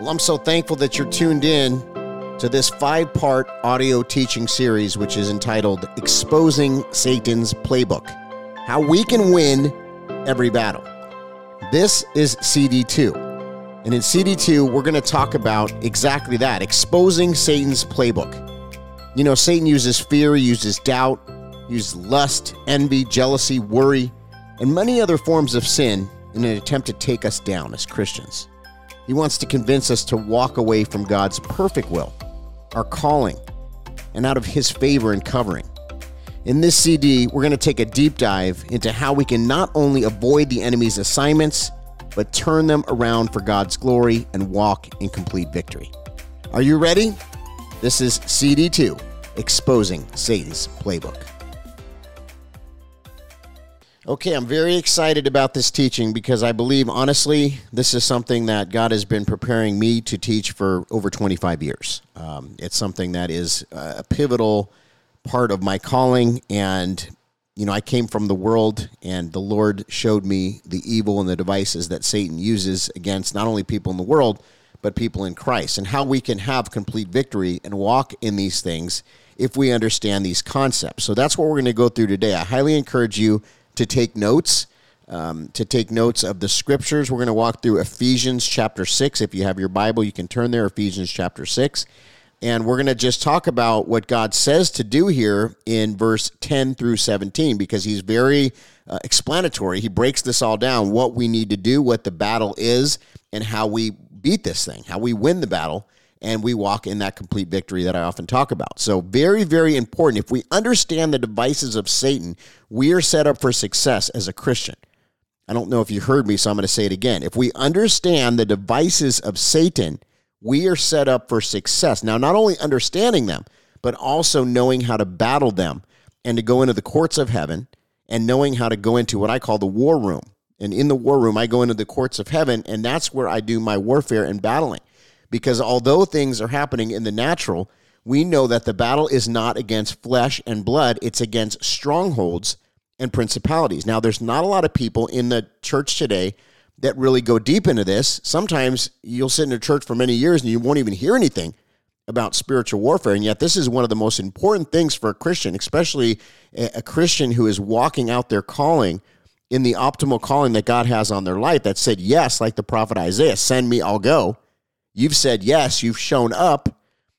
Well, I'm so thankful that you're tuned in to this five part audio teaching series, which is entitled Exposing Satan's Playbook How We Can Win Every Battle. This is CD2. And in CD2, we're going to talk about exactly that exposing Satan's playbook. You know, Satan uses fear, uses doubt, uses lust, envy, jealousy, worry, and many other forms of sin in an attempt to take us down as Christians. He wants to convince us to walk away from God's perfect will, our calling, and out of His favor and covering. In this CD, we're going to take a deep dive into how we can not only avoid the enemy's assignments, but turn them around for God's glory and walk in complete victory. Are you ready? This is CD2 Exposing Satan's Playbook. Okay, I'm very excited about this teaching because I believe, honestly, this is something that God has been preparing me to teach for over 25 years. Um, it's something that is a pivotal part of my calling. And, you know, I came from the world, and the Lord showed me the evil and the devices that Satan uses against not only people in the world, but people in Christ, and how we can have complete victory and walk in these things if we understand these concepts. So that's what we're going to go through today. I highly encourage you to take notes. Um, to take notes of the scriptures. We're going to walk through Ephesians chapter 6. If you have your Bible, you can turn there, Ephesians chapter 6. And we're going to just talk about what God says to do here in verse 10 through 17 because he's very uh, explanatory. He breaks this all down what we need to do, what the battle is, and how we beat this thing, how we win the battle, and we walk in that complete victory that I often talk about. So, very, very important. If we understand the devices of Satan, we are set up for success as a Christian. I don't know if you heard me, so I'm going to say it again. If we understand the devices of Satan, we are set up for success. Now, not only understanding them, but also knowing how to battle them and to go into the courts of heaven and knowing how to go into what I call the war room. And in the war room, I go into the courts of heaven, and that's where I do my warfare and battling because although things are happening in the natural, we know that the battle is not against flesh and blood, it's against strongholds and principalities. Now, there's not a lot of people in the church today that really go deep into this. Sometimes you'll sit in a church for many years and you won't even hear anything about spiritual warfare. And yet, this is one of the most important things for a Christian, especially a Christian who is walking out their calling in the optimal calling that God has on their life that said, Yes, like the prophet Isaiah, send me, I'll go. You've said yes, you've shown up,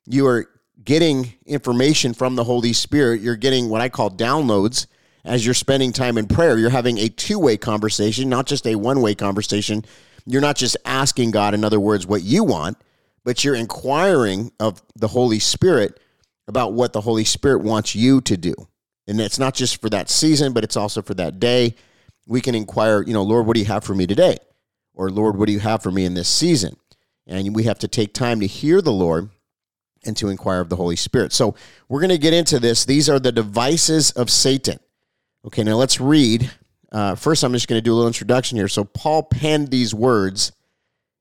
you are getting information from the Holy Spirit, you're getting what I call downloads as you're spending time in prayer. You're having a two way conversation, not just a one way conversation. You're not just asking God, in other words, what you want, but you're inquiring of the Holy Spirit about what the Holy Spirit wants you to do. And it's not just for that season, but it's also for that day. We can inquire, you know, Lord, what do you have for me today? Or Lord, what do you have for me in this season? And we have to take time to hear the Lord and to inquire of the Holy Spirit. So we're going to get into this. These are the devices of Satan. Okay, now let's read. Uh, first, I'm just going to do a little introduction here. So Paul penned these words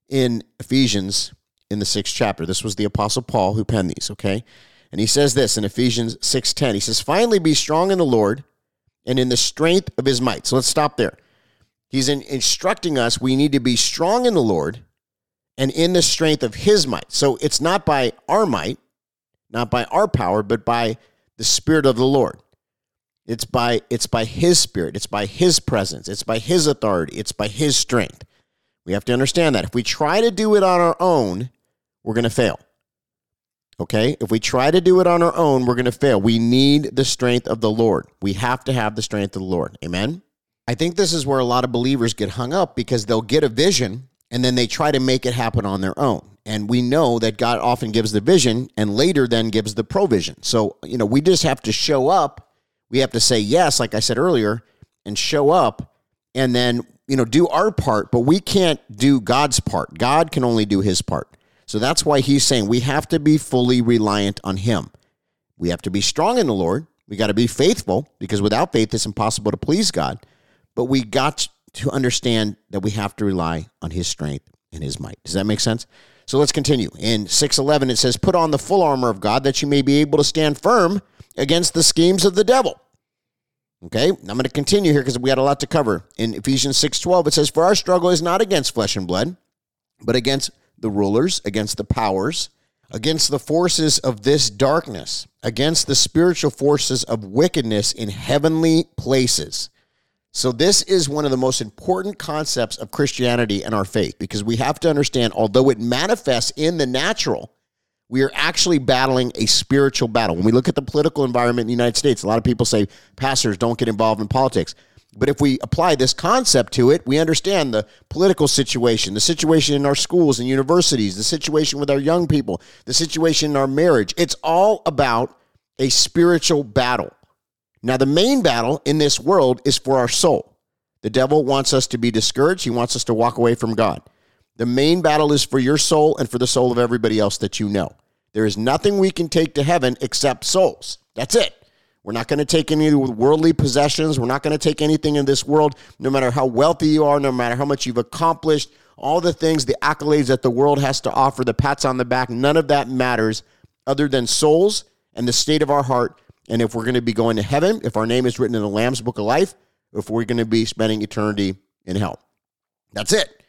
in Ephesians in the sixth chapter. This was the Apostle Paul who penned these, okay? And he says this in Ephesians 6:10. He says, Finally be strong in the Lord and in the strength of his might. So let's stop there. He's in, instructing us we need to be strong in the Lord and in the strength of his might. So it's not by our might, not by our power, but by the spirit of the Lord. It's by it's by his spirit, it's by his presence, it's by his authority, it's by his strength. We have to understand that if we try to do it on our own, we're going to fail. Okay? If we try to do it on our own, we're going to fail. We need the strength of the Lord. We have to have the strength of the Lord. Amen. I think this is where a lot of believers get hung up because they'll get a vision and then they try to make it happen on their own. And we know that God often gives the vision and later then gives the provision. So, you know, we just have to show up. We have to say yes, like I said earlier, and show up and then, you know, do our part, but we can't do God's part. God can only do his part. So that's why he's saying we have to be fully reliant on him. We have to be strong in the Lord. We got to be faithful because without faith, it's impossible to please God. But we got to understand that we have to rely on his strength and his might. Does that make sense? So let's continue. In 611, it says, Put on the full armor of God that you may be able to stand firm against the schemes of the devil. Okay, I'm going to continue here because we got a lot to cover. In Ephesians 6:12, it says, For our struggle is not against flesh and blood, but against the rulers, against the powers, against the forces of this darkness, against the spiritual forces of wickedness in heavenly places. So, this is one of the most important concepts of Christianity and our faith because we have to understand, although it manifests in the natural, we are actually battling a spiritual battle. When we look at the political environment in the United States, a lot of people say pastors don't get involved in politics. But if we apply this concept to it, we understand the political situation, the situation in our schools and universities, the situation with our young people, the situation in our marriage. It's all about a spiritual battle. Now, the main battle in this world is for our soul. The devil wants us to be discouraged, he wants us to walk away from God. The main battle is for your soul and for the soul of everybody else that you know. There is nothing we can take to heaven except souls. That's it. We're not going to take any worldly possessions. We're not going to take anything in this world, no matter how wealthy you are, no matter how much you've accomplished, all the things, the accolades that the world has to offer, the pats on the back, none of that matters other than souls and the state of our heart. And if we're going to be going to heaven, if our name is written in the Lamb's Book of Life, if we're going to be spending eternity in hell. That's it.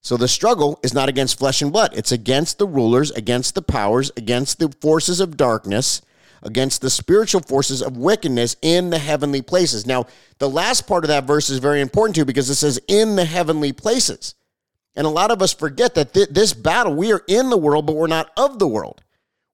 So the struggle is not against flesh and blood. It's against the rulers, against the powers, against the forces of darkness, against the spiritual forces of wickedness in the heavenly places. Now, the last part of that verse is very important too because it says in the heavenly places. And a lot of us forget that th- this battle, we are in the world, but we're not of the world.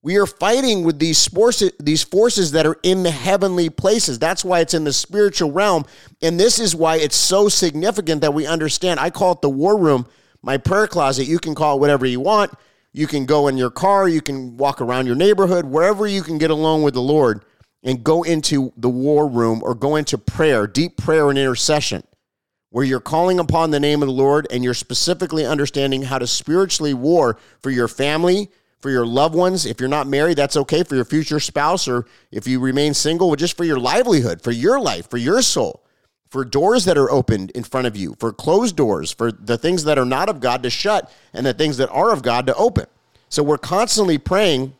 We are fighting with these forces, these forces that are in the heavenly places. That's why it's in the spiritual realm. And this is why it's so significant that we understand. I call it the war room my prayer closet. You can call it whatever you want. You can go in your car, you can walk around your neighborhood, wherever you can get along with the Lord and go into the war room or go into prayer, deep prayer and intercession, where you're calling upon the name of the Lord and you're specifically understanding how to spiritually war for your family, for your loved ones. If you're not married, that's okay. For your future spouse, or if you remain single, just for your livelihood, for your life, for your soul for doors that are opened in front of you, for closed doors, for the things that are not of God to shut, and the things that are of God to open. So we're constantly praying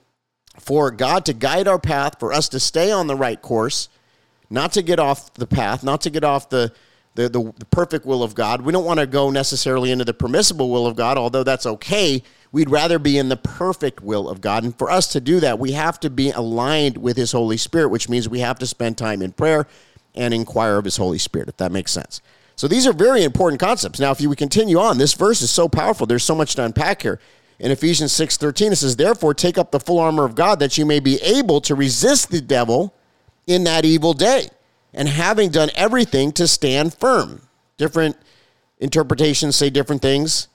for God to guide our path, for us to stay on the right course, not to get off the path, not to get off the, the, the, the perfect will of God. We don't want to go necessarily into the permissible will of God, although that's okay. We'd rather be in the perfect will of God. And for us to do that, we have to be aligned with His Holy Spirit, which means we have to spend time in prayer and inquire of his Holy Spirit, if that makes sense. So these are very important concepts. Now, if you continue on, this verse is so powerful. There's so much to unpack here. In Ephesians 6:13, it says, Therefore, take up the full armor of God that you may be able to resist the devil in that evil day, and having done everything to stand firm. Different interpretations say different things,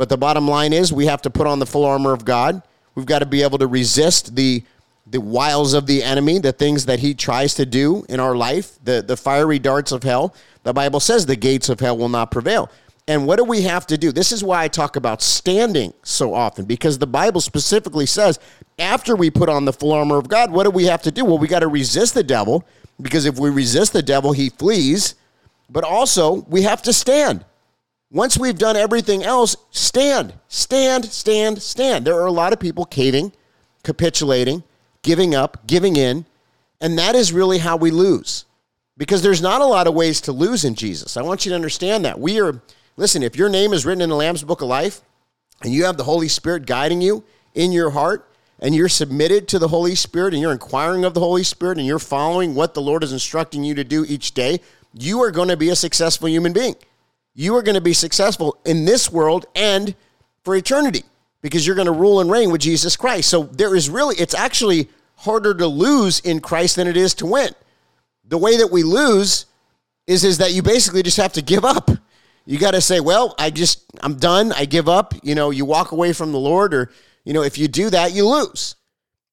but the bottom line is we have to put on the full armor of God. We've got to be able to resist the the wiles of the enemy, the things that he tries to do in our life, the, the fiery darts of hell. The Bible says the gates of hell will not prevail. And what do we have to do? This is why I talk about standing so often, because the Bible specifically says after we put on the full armor of God, what do we have to do? Well, we got to resist the devil, because if we resist the devil, he flees. But also, we have to stand. Once we've done everything else, stand, stand, stand, stand. There are a lot of people caving, capitulating, giving up, giving in. And that is really how we lose because there's not a lot of ways to lose in Jesus. I want you to understand that. We are, listen, if your name is written in the Lamb's Book of Life and you have the Holy Spirit guiding you in your heart and you're submitted to the Holy Spirit and you're inquiring of the Holy Spirit and you're following what the Lord is instructing you to do each day, you are going to be a successful human being. You are going to be successful in this world and for eternity because you're going to rule and reign with Jesus Christ. So there is really, it's actually harder to lose in Christ than it is to win. The way that we lose is, is that you basically just have to give up. You got to say, well, I just, I'm done. I give up. You know, you walk away from the Lord, or, you know, if you do that, you lose.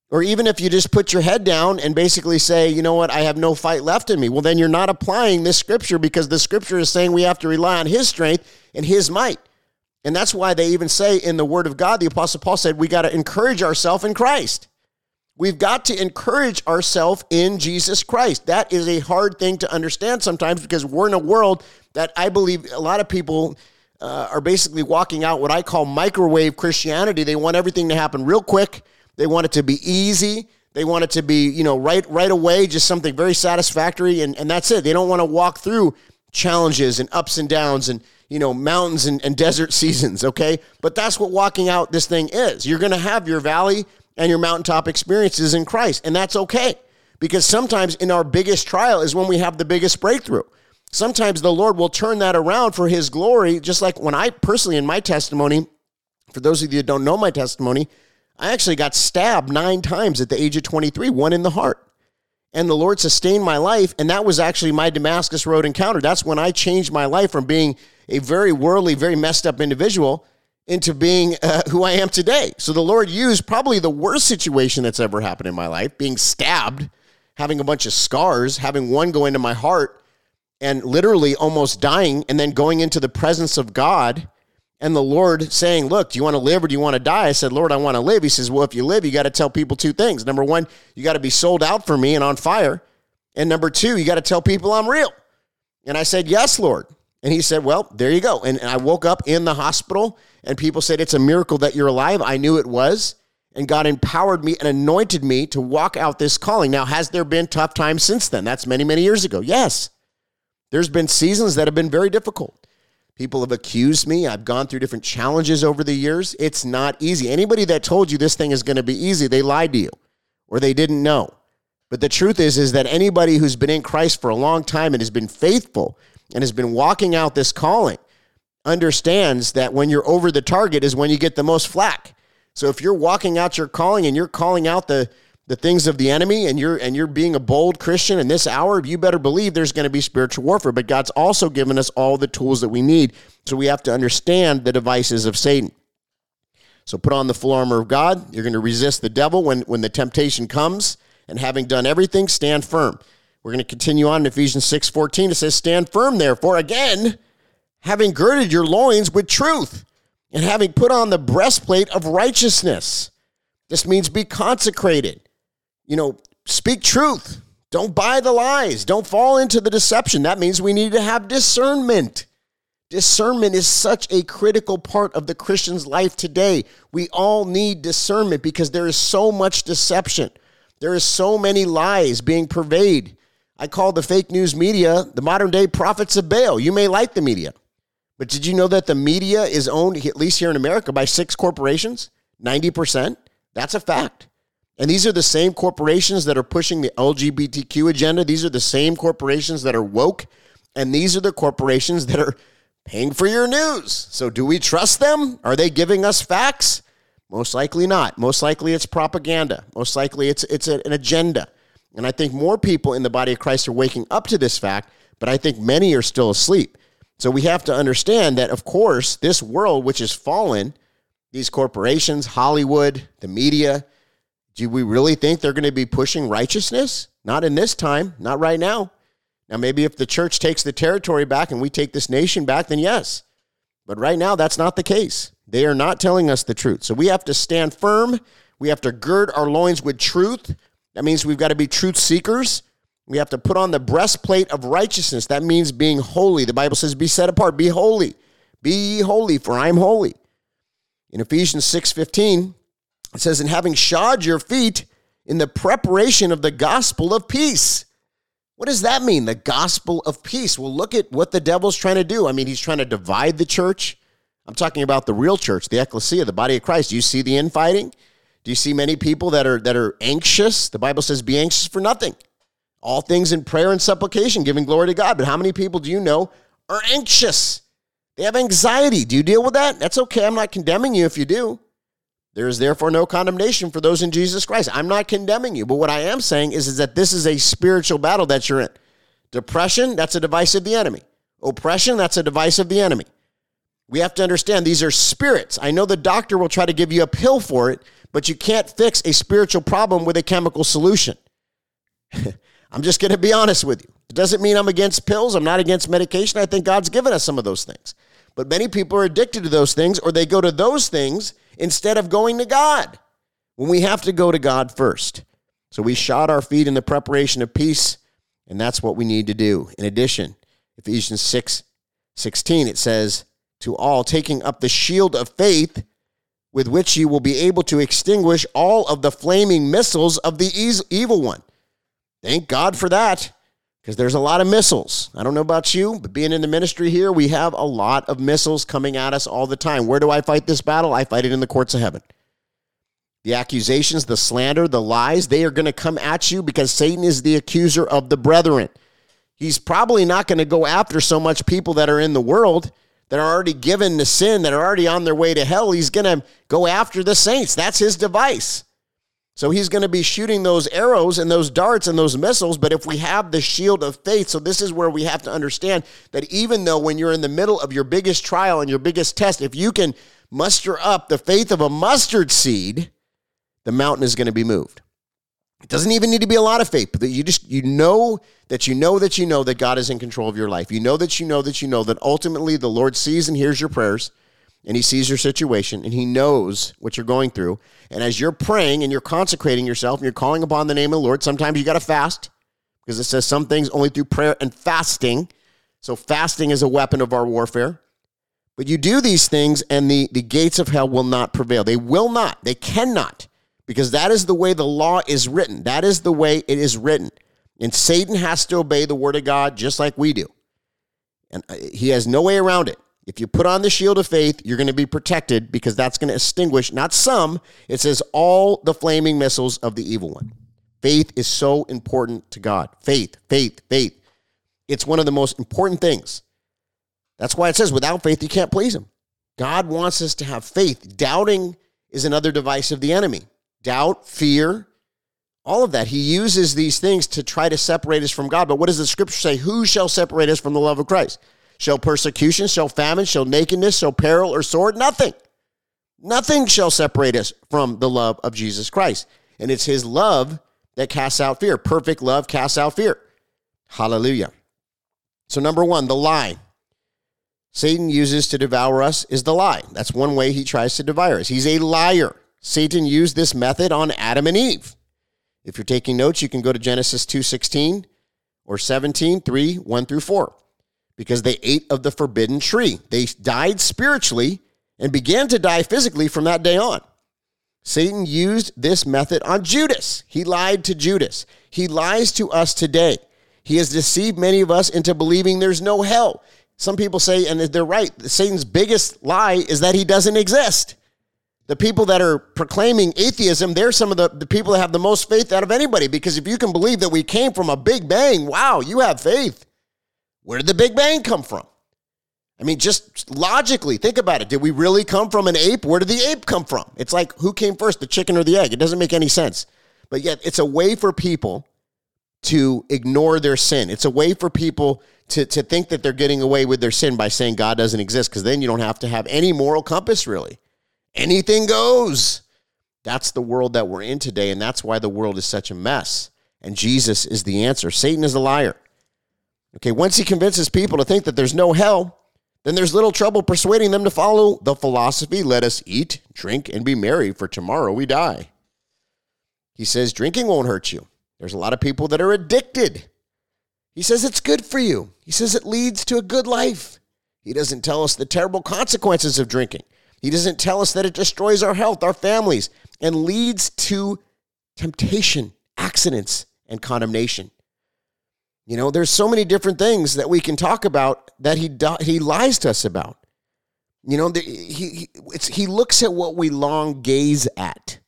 Or even if you just put your head down and basically say, you know what, I have no fight left in me. Well, then you're not applying this scripture because the scripture is saying we have to rely on his strength and his might. And that's why they even say in the Word of God, the Apostle Paul said, we got to encourage ourselves in Christ. We've got to encourage ourselves in Jesus Christ. That is a hard thing to understand sometimes because we're in a world that I believe a lot of people uh, are basically walking out what I call microwave Christianity. They want everything to happen real quick. They want it to be easy. They want it to be, you know, right right away, just something very satisfactory, and, and that's it. They don't want to walk through challenges and ups and downs and you know, mountains and, and desert seasons, okay? But that's what walking out this thing is. You're going to have your valley and your mountaintop experiences in Christ, and that's okay. Because sometimes in our biggest trial is when we have the biggest breakthrough. Sometimes the Lord will turn that around for his glory, just like when I personally, in my testimony, for those of you that don't know my testimony, I actually got stabbed nine times at the age of 23, one in the heart. And the Lord sustained my life. And that was actually my Damascus Road encounter. That's when I changed my life from being a very worldly, very messed up individual into being uh, who I am today. So the Lord used probably the worst situation that's ever happened in my life being stabbed, having a bunch of scars, having one go into my heart, and literally almost dying, and then going into the presence of God and the Lord saying, Look, do you want to live or do you want to die? I said, Lord, I want to live. He says, Well, if you live, you got to tell people two things. Number one, you got to be sold out for me and on fire. And number two, you got to tell people I'm real. And I said, Yes, Lord. And he said, Well, there you go. And I woke up in the hospital, and people said, It's a miracle that you're alive. I knew it was. And God empowered me and anointed me to walk out this calling. Now, has there been tough times since then? That's many, many years ago. Yes. There's been seasons that have been very difficult. People have accused me. I've gone through different challenges over the years. It's not easy. Anybody that told you this thing is going to be easy, they lied to you or they didn't know. But the truth is is that anybody who's been in Christ for a long time and has been faithful and has been walking out this calling understands that when you're over the target is when you get the most flack. So if you're walking out your calling and you're calling out the the things of the enemy and you're and you're being a bold Christian in this hour, you better believe there's going to be spiritual warfare. But God's also given us all the tools that we need. So we have to understand the devices of Satan. So put on the full armor of God. You're going to resist the devil when, when the temptation comes. And having done everything, stand firm. We're going to continue on in Ephesians 6 14. It says, Stand firm, therefore, again, having girded your loins with truth, and having put on the breastplate of righteousness. This means be consecrated you know, speak truth. Don't buy the lies. Don't fall into the deception. That means we need to have discernment. Discernment is such a critical part of the Christian's life today. We all need discernment because there is so much deception. There is so many lies being pervaded. I call the fake news media the modern day prophets of Baal. You may like the media, but did you know that the media is owned, at least here in America, by six corporations? 90%? That's a fact. And these are the same corporations that are pushing the LGBTQ agenda. These are the same corporations that are woke. And these are the corporations that are paying for your news. So, do we trust them? Are they giving us facts? Most likely not. Most likely it's propaganda. Most likely it's, it's an agenda. And I think more people in the body of Christ are waking up to this fact, but I think many are still asleep. So, we have to understand that, of course, this world, which is fallen, these corporations, Hollywood, the media, do we really think they're going to be pushing righteousness? Not in this time, not right now. Now, maybe if the church takes the territory back and we take this nation back, then yes. But right now, that's not the case. They are not telling us the truth. So we have to stand firm. We have to gird our loins with truth. That means we've got to be truth seekers. We have to put on the breastplate of righteousness. That means being holy. The Bible says, be set apart, be holy. Be ye holy, for I'm holy. In Ephesians 6 15, it says, "In having shod your feet in the preparation of the gospel of peace. What does that mean? The gospel of peace. Well, look at what the devil's trying to do. I mean, he's trying to divide the church. I'm talking about the real church, the ecclesia, the body of Christ. Do you see the infighting? Do you see many people that are that are anxious? The Bible says, "Be anxious for nothing." All things in prayer and supplication, giving glory to God. But how many people do you know are anxious? They have anxiety. Do you deal with that? That's okay. I'm not condemning you if you do. There is therefore no condemnation for those in Jesus Christ. I'm not condemning you, but what I am saying is, is that this is a spiritual battle that you're in. Depression, that's a device of the enemy. Oppression, that's a device of the enemy. We have to understand these are spirits. I know the doctor will try to give you a pill for it, but you can't fix a spiritual problem with a chemical solution. I'm just going to be honest with you. It doesn't mean I'm against pills. I'm not against medication. I think God's given us some of those things. But many people are addicted to those things or they go to those things instead of going to God when we have to go to God first. So we shod our feet in the preparation of peace, and that's what we need to do. In addition, Ephesians 6 16, it says, To all taking up the shield of faith with which you will be able to extinguish all of the flaming missiles of the evil one. Thank God for that because there's a lot of missiles. I don't know about you, but being in the ministry here, we have a lot of missiles coming at us all the time. Where do I fight this battle? I fight it in the courts of heaven. The accusations, the slander, the lies, they are going to come at you because Satan is the accuser of the brethren. He's probably not going to go after so much people that are in the world that are already given to sin, that are already on their way to hell. He's going to go after the saints. That's his device. So he's going to be shooting those arrows and those darts and those missiles. But if we have the shield of faith, so this is where we have to understand that even though when you're in the middle of your biggest trial and your biggest test, if you can muster up the faith of a mustard seed, the mountain is going to be moved. It doesn't even need to be a lot of faith, but you just you know that you know that you know that God is in control of your life. You know that you know that you know that ultimately the Lord sees and hears your prayers and he sees your situation and he knows what you're going through. And as you're praying and you're consecrating yourself and you're calling upon the name of the Lord, sometimes you got to fast because it says some things only through prayer and fasting. So fasting is a weapon of our warfare. But you do these things and the, the gates of hell will not prevail. They will not. They cannot because that is the way the law is written. That is the way it is written. And Satan has to obey the word of God just like we do. And uh, he has no way around it. If you put on the shield of faith, you're going to be protected because that's going to extinguish not some, it says all the flaming missiles of the evil one. Faith is so important to God. Faith, faith, faith. It's one of the most important things. That's why it says without faith, you can't please Him. God wants us to have faith. Doubting is another device of the enemy. Doubt, fear, all of that. He uses these things to try to separate us from God. But what does the scripture say? Who shall separate us from the love of Christ? Shall persecution, shall famine, shall nakedness, shall peril or sword? Nothing. Nothing shall separate us from the love of Jesus Christ. And it's his love that casts out fear. Perfect love casts out fear. Hallelujah. So, number one, the lie Satan uses to devour us is the lie. That's one way he tries to devour us. He's a liar. Satan used this method on Adam and Eve. If you're taking notes, you can go to Genesis 2:16 or 17, 3, 1 through 4 because they ate of the forbidden tree. They died spiritually and began to die physically from that day on. Satan used this method on Judas. He lied to Judas. He lies to us today. He has deceived many of us into believing there's no hell. Some people say, and they're right, Satan's biggest lie is that he doesn't exist. The people that are proclaiming atheism, they're some of the, the people that have the most faith out of anybody because if you can believe that we came from a big bang, wow, you have faith. Where did the Big Bang come from? I mean, just logically, think about it. Did we really come from an ape? Where did the ape come from? It's like, who came first, the chicken or the egg? It doesn't make any sense. But yet, it's a way for people to ignore their sin. It's a way for people to, to think that they're getting away with their sin by saying God doesn't exist, because then you don't have to have any moral compass, really. Anything goes. That's the world that we're in today, and that's why the world is such a mess. And Jesus is the answer. Satan is a liar. Okay, once he convinces people to think that there's no hell, then there's little trouble persuading them to follow the philosophy let us eat, drink, and be merry, for tomorrow we die. He says drinking won't hurt you. There's a lot of people that are addicted. He says it's good for you. He says it leads to a good life. He doesn't tell us the terrible consequences of drinking. He doesn't tell us that it destroys our health, our families, and leads to temptation, accidents, and condemnation. You know, there's so many different things that we can talk about that he he lies to us about. You know, the, he he, he looks at what we long gaze at.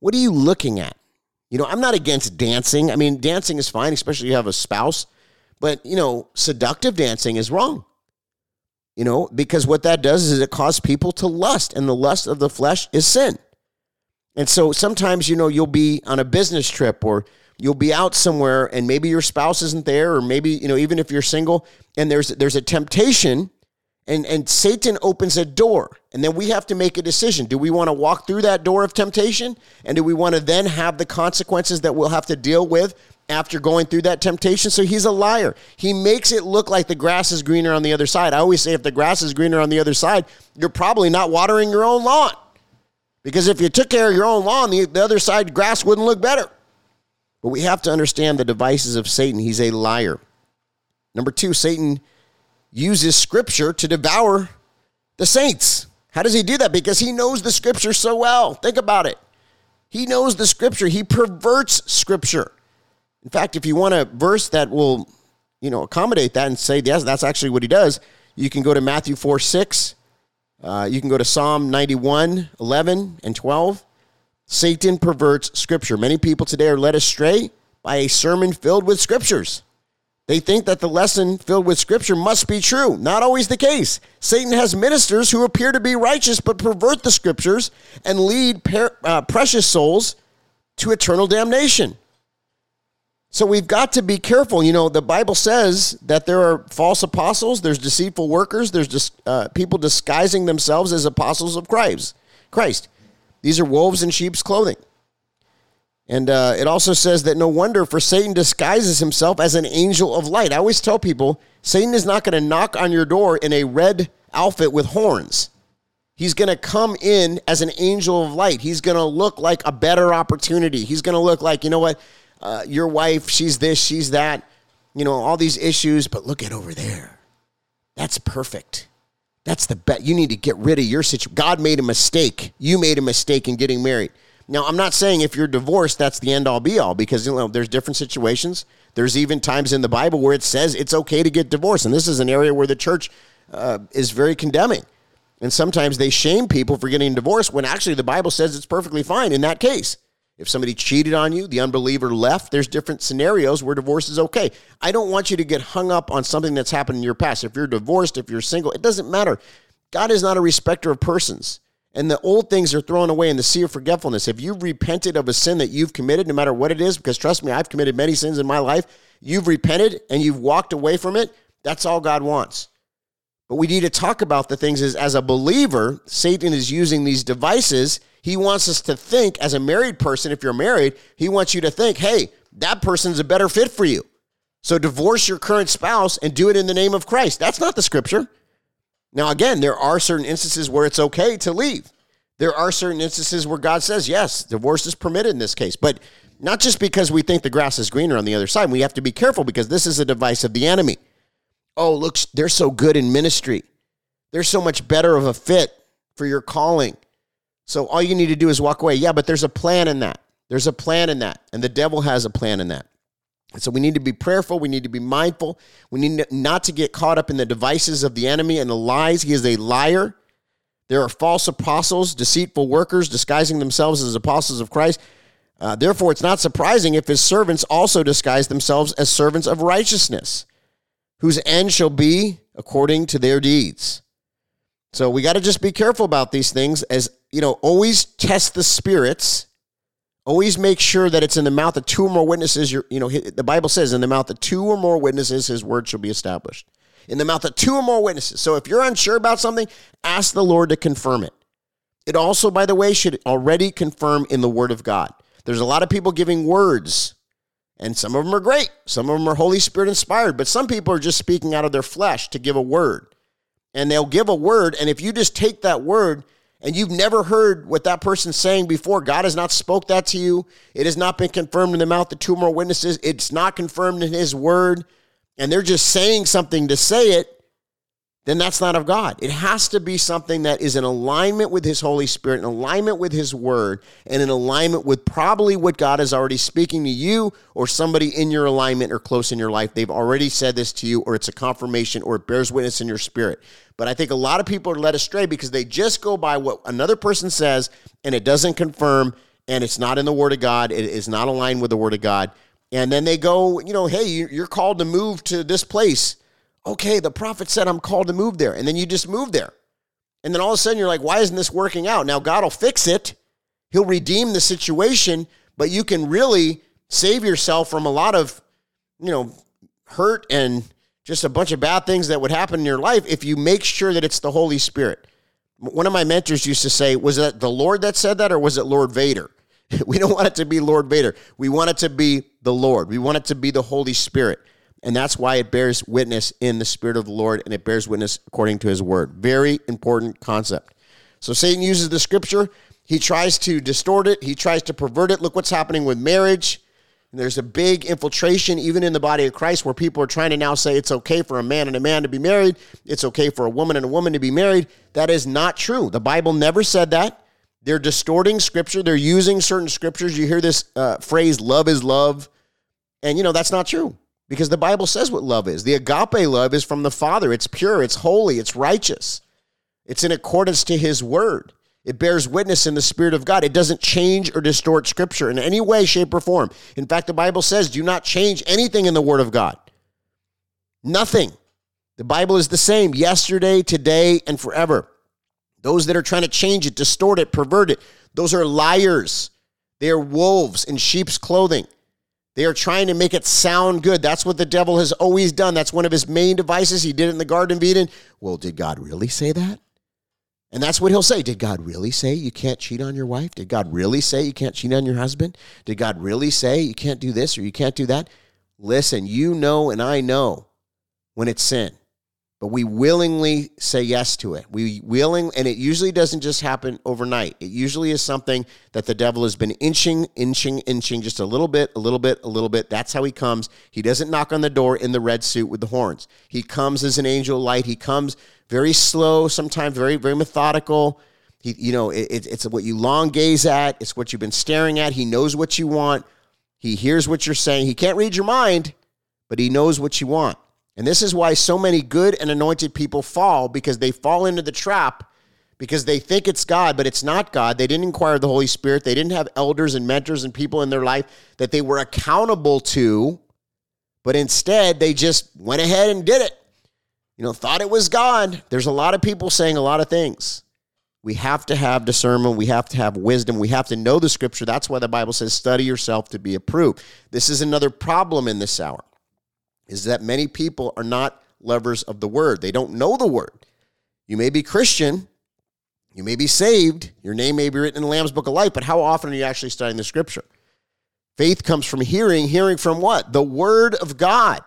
What are you looking at? You know, I'm not against dancing. I mean, dancing is fine, especially if you have a spouse. But you know, seductive dancing is wrong. You know, because what that does is it causes people to lust, and the lust of the flesh is sin. And so sometimes, you know, you'll be on a business trip or you'll be out somewhere and maybe your spouse isn't there or maybe you know even if you're single and there's there's a temptation and and Satan opens a door and then we have to make a decision. Do we want to walk through that door of temptation and do we want to then have the consequences that we'll have to deal with after going through that temptation? So he's a liar. He makes it look like the grass is greener on the other side. I always say if the grass is greener on the other side you're probably not watering your own lawn because if you took care of your own lawn the, the other side grass wouldn't look better but we have to understand the devices of Satan. He's a liar. Number two, Satan uses scripture to devour the saints. How does he do that? Because he knows the scripture so well. Think about it. He knows the scripture, he perverts scripture. In fact, if you want a verse that will you know, accommodate that and say, yes, that's actually what he does, you can go to Matthew 4 6. Uh, you can go to Psalm 91 11 and 12. Satan perverts scripture. Many people today are led astray by a sermon filled with scriptures. They think that the lesson filled with scripture must be true. Not always the case. Satan has ministers who appear to be righteous but pervert the scriptures and lead per, uh, precious souls to eternal damnation. So we've got to be careful. You know, the Bible says that there are false apostles, there's deceitful workers, there's just uh, people disguising themselves as apostles of Christ. Christ. These are wolves in sheep's clothing. And uh, it also says that no wonder for Satan disguises himself as an angel of light. I always tell people Satan is not going to knock on your door in a red outfit with horns. He's going to come in as an angel of light. He's going to look like a better opportunity. He's going to look like, you know what, uh, your wife, she's this, she's that, you know, all these issues, but look at over there. That's perfect. That's the bet. You need to get rid of your situation. God made a mistake. You made a mistake in getting married. Now, I'm not saying if you're divorced, that's the end all be all because you know there's different situations. There's even times in the Bible where it says it's okay to get divorced, and this is an area where the church uh, is very condemning. And sometimes they shame people for getting divorced when actually the Bible says it's perfectly fine in that case. If somebody cheated on you, the unbeliever left, there's different scenarios where divorce is okay. I don't want you to get hung up on something that's happened in your past. If you're divorced, if you're single, it doesn't matter. God is not a respecter of persons and the old things are thrown away in the sea of forgetfulness. If you've repented of a sin that you've committed, no matter what it is, because trust me, I've committed many sins in my life, you've repented and you've walked away from it, that's all God wants. But we need to talk about the things as, as a believer, Satan is using these devices. He wants us to think, as a married person, if you're married, he wants you to think, hey, that person's a better fit for you. So divorce your current spouse and do it in the name of Christ. That's not the scripture. Now, again, there are certain instances where it's okay to leave. There are certain instances where God says, yes, divorce is permitted in this case, but not just because we think the grass is greener on the other side. We have to be careful because this is a device of the enemy. Oh, look, they're so good in ministry. They're so much better of a fit for your calling. So all you need to do is walk away. Yeah, but there's a plan in that. There's a plan in that. And the devil has a plan in that. So we need to be prayerful. We need to be mindful. We need not to get caught up in the devices of the enemy and the lies. He is a liar. There are false apostles, deceitful workers disguising themselves as apostles of Christ. Uh, therefore, it's not surprising if his servants also disguise themselves as servants of righteousness, whose end shall be according to their deeds. So we got to just be careful about these things as, you know, always test the spirits Always make sure that it's in the mouth of two or more witnesses. you know, the Bible says, in the mouth of two or more witnesses, his word shall be established. In the mouth of two or more witnesses. So if you're unsure about something, ask the Lord to confirm it. It also, by the way, should already confirm in the word of God. There's a lot of people giving words, and some of them are great. Some of them are Holy Spirit inspired, but some people are just speaking out of their flesh to give a word. And they'll give a word, and if you just take that word and you've never heard what that person's saying before, God has not spoke that to you. It has not been confirmed in the mouth of two more witnesses. It's not confirmed in his word, and they're just saying something to say it, then that's not of God. It has to be something that is in alignment with His Holy Spirit, in alignment with His Word, and in alignment with probably what God is already speaking to you or somebody in your alignment or close in your life. They've already said this to you, or it's a confirmation, or it bears witness in your spirit. But I think a lot of people are led astray because they just go by what another person says and it doesn't confirm and it's not in the Word of God. It is not aligned with the Word of God. And then they go, you know, hey, you're called to move to this place okay, the prophet said I'm called to move there. And then you just move there. And then all of a sudden you're like, why isn't this working out? Now God will fix it. He'll redeem the situation, but you can really save yourself from a lot of, you know, hurt and just a bunch of bad things that would happen in your life if you make sure that it's the Holy Spirit. One of my mentors used to say, was it the Lord that said that or was it Lord Vader? we don't want it to be Lord Vader. We want it to be the Lord. We want it to be the Holy Spirit. And that's why it bears witness in the Spirit of the Lord and it bears witness according to his word. Very important concept. So Satan uses the scripture. He tries to distort it, he tries to pervert it. Look what's happening with marriage. And there's a big infiltration, even in the body of Christ, where people are trying to now say it's okay for a man and a man to be married. It's okay for a woman and a woman to be married. That is not true. The Bible never said that. They're distorting scripture. They're using certain scriptures. You hear this uh, phrase, love is love. And, you know, that's not true because the Bible says what love is. The agape love is from the Father. It's pure, it's holy, it's righteous. It's in accordance to his word. It bears witness in the Spirit of God. It doesn't change or distort Scripture in any way, shape, or form. In fact, the Bible says, do not change anything in the Word of God. Nothing. The Bible is the same yesterday, today, and forever. Those that are trying to change it, distort it, pervert it, those are liars. They are wolves in sheep's clothing. They are trying to make it sound good. That's what the devil has always done. That's one of his main devices. He did it in the Garden of Eden. Well, did God really say that? And that's what he'll say. Did God really say you can't cheat on your wife? Did God really say you can't cheat on your husband? Did God really say you can't do this or you can't do that? Listen, you know and I know when it's sin but we willingly say yes to it. We willing, and it usually doesn't just happen overnight. It usually is something that the devil has been inching, inching, inching just a little bit, a little bit, a little bit. That's how he comes. He doesn't knock on the door in the red suit with the horns. He comes as an angel of light. He comes very slow, sometimes very, very methodical. He, you know, it, it's what you long gaze at. It's what you've been staring at. He knows what you want. He hears what you're saying. He can't read your mind, but he knows what you want. And this is why so many good and anointed people fall because they fall into the trap because they think it's God, but it's not God. They didn't inquire the Holy Spirit. They didn't have elders and mentors and people in their life that they were accountable to, but instead they just went ahead and did it. You know, thought it was God. There's a lot of people saying a lot of things. We have to have discernment. We have to have wisdom. We have to know the scripture. That's why the Bible says, study yourself to be approved. This is another problem in this hour is that many people are not lovers of the word. They don't know the word. You may be Christian, you may be saved, your name may be written in the Lamb's Book of Life, but how often are you actually studying the scripture? Faith comes from hearing, hearing from what? The word of God.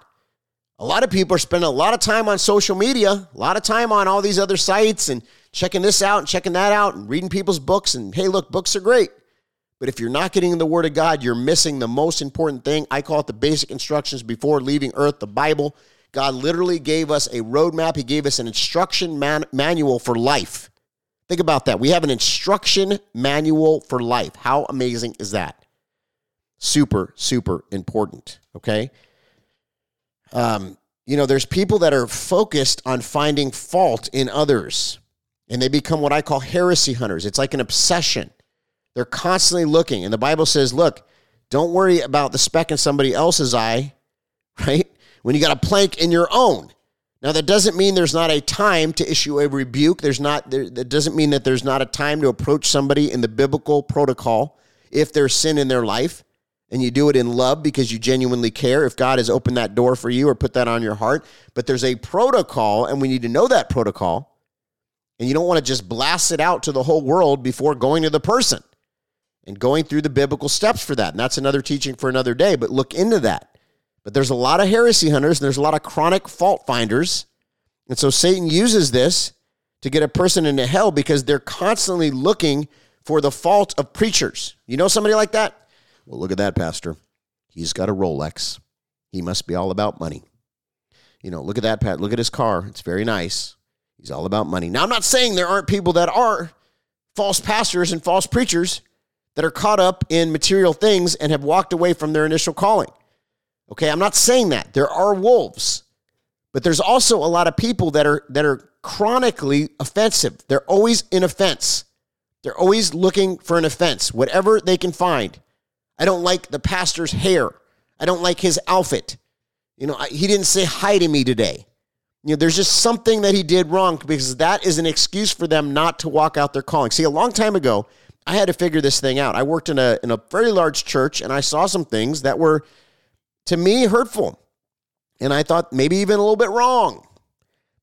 A lot of people are spending a lot of time on social media, a lot of time on all these other sites and checking this out and checking that out and reading people's books. And hey, look, books are great. But if you're not getting the Word of God, you're missing the most important thing. I call it the basic instructions before leaving earth, the Bible. God literally gave us a roadmap, He gave us an instruction man- manual for life. Think about that. We have an instruction manual for life. How amazing is that? Super, super important. Okay. Um, you know, there's people that are focused on finding fault in others, and they become what I call heresy hunters. It's like an obsession. They're constantly looking. And the Bible says, look, don't worry about the speck in somebody else's eye, right? When you got a plank in your own. Now that doesn't mean there's not a time to issue a rebuke. There's not there, that doesn't mean that there's not a time to approach somebody in the biblical protocol if there's sin in their life and you do it in love because you genuinely care if God has opened that door for you or put that on your heart. But there's a protocol and we need to know that protocol. And you don't want to just blast it out to the whole world before going to the person and going through the biblical steps for that. And that's another teaching for another day, but look into that. But there's a lot of heresy hunters and there's a lot of chronic fault finders. And so Satan uses this to get a person into hell because they're constantly looking for the fault of preachers. You know somebody like that? Well, look at that, Pastor. He's got a Rolex. He must be all about money. You know, look at that, Pat. Look at his car. It's very nice. He's all about money. Now, I'm not saying there aren't people that are false pastors and false preachers that are caught up in material things and have walked away from their initial calling. Okay, I'm not saying that. There are wolves. But there's also a lot of people that are that are chronically offensive. They're always in offense. They're always looking for an offense, whatever they can find. I don't like the pastor's hair. I don't like his outfit. You know, he didn't say hi to me today. You know, there's just something that he did wrong because that is an excuse for them not to walk out their calling. See, a long time ago, I had to figure this thing out. I worked in a in a very large church and I saw some things that were to me hurtful. And I thought maybe even a little bit wrong.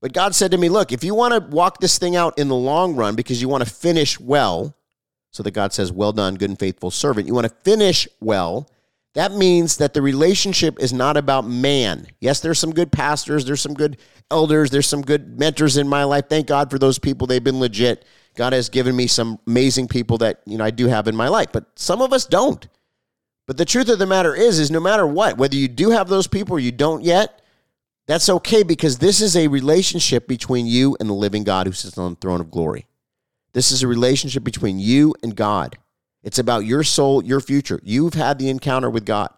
But God said to me, "Look, if you want to walk this thing out in the long run because you want to finish well, so that God says, "Well done, good and faithful servant." You want to finish well, that means that the relationship is not about man. Yes, there's some good pastors, there's some good elders, there's some good mentors in my life. Thank God for those people. They've been legit. God has given me some amazing people that, you know, I do have in my life, but some of us don't. But the truth of the matter is is no matter what, whether you do have those people or you don't yet, that's okay because this is a relationship between you and the living God who sits on the throne of glory. This is a relationship between you and God. It's about your soul, your future. You've had the encounter with God.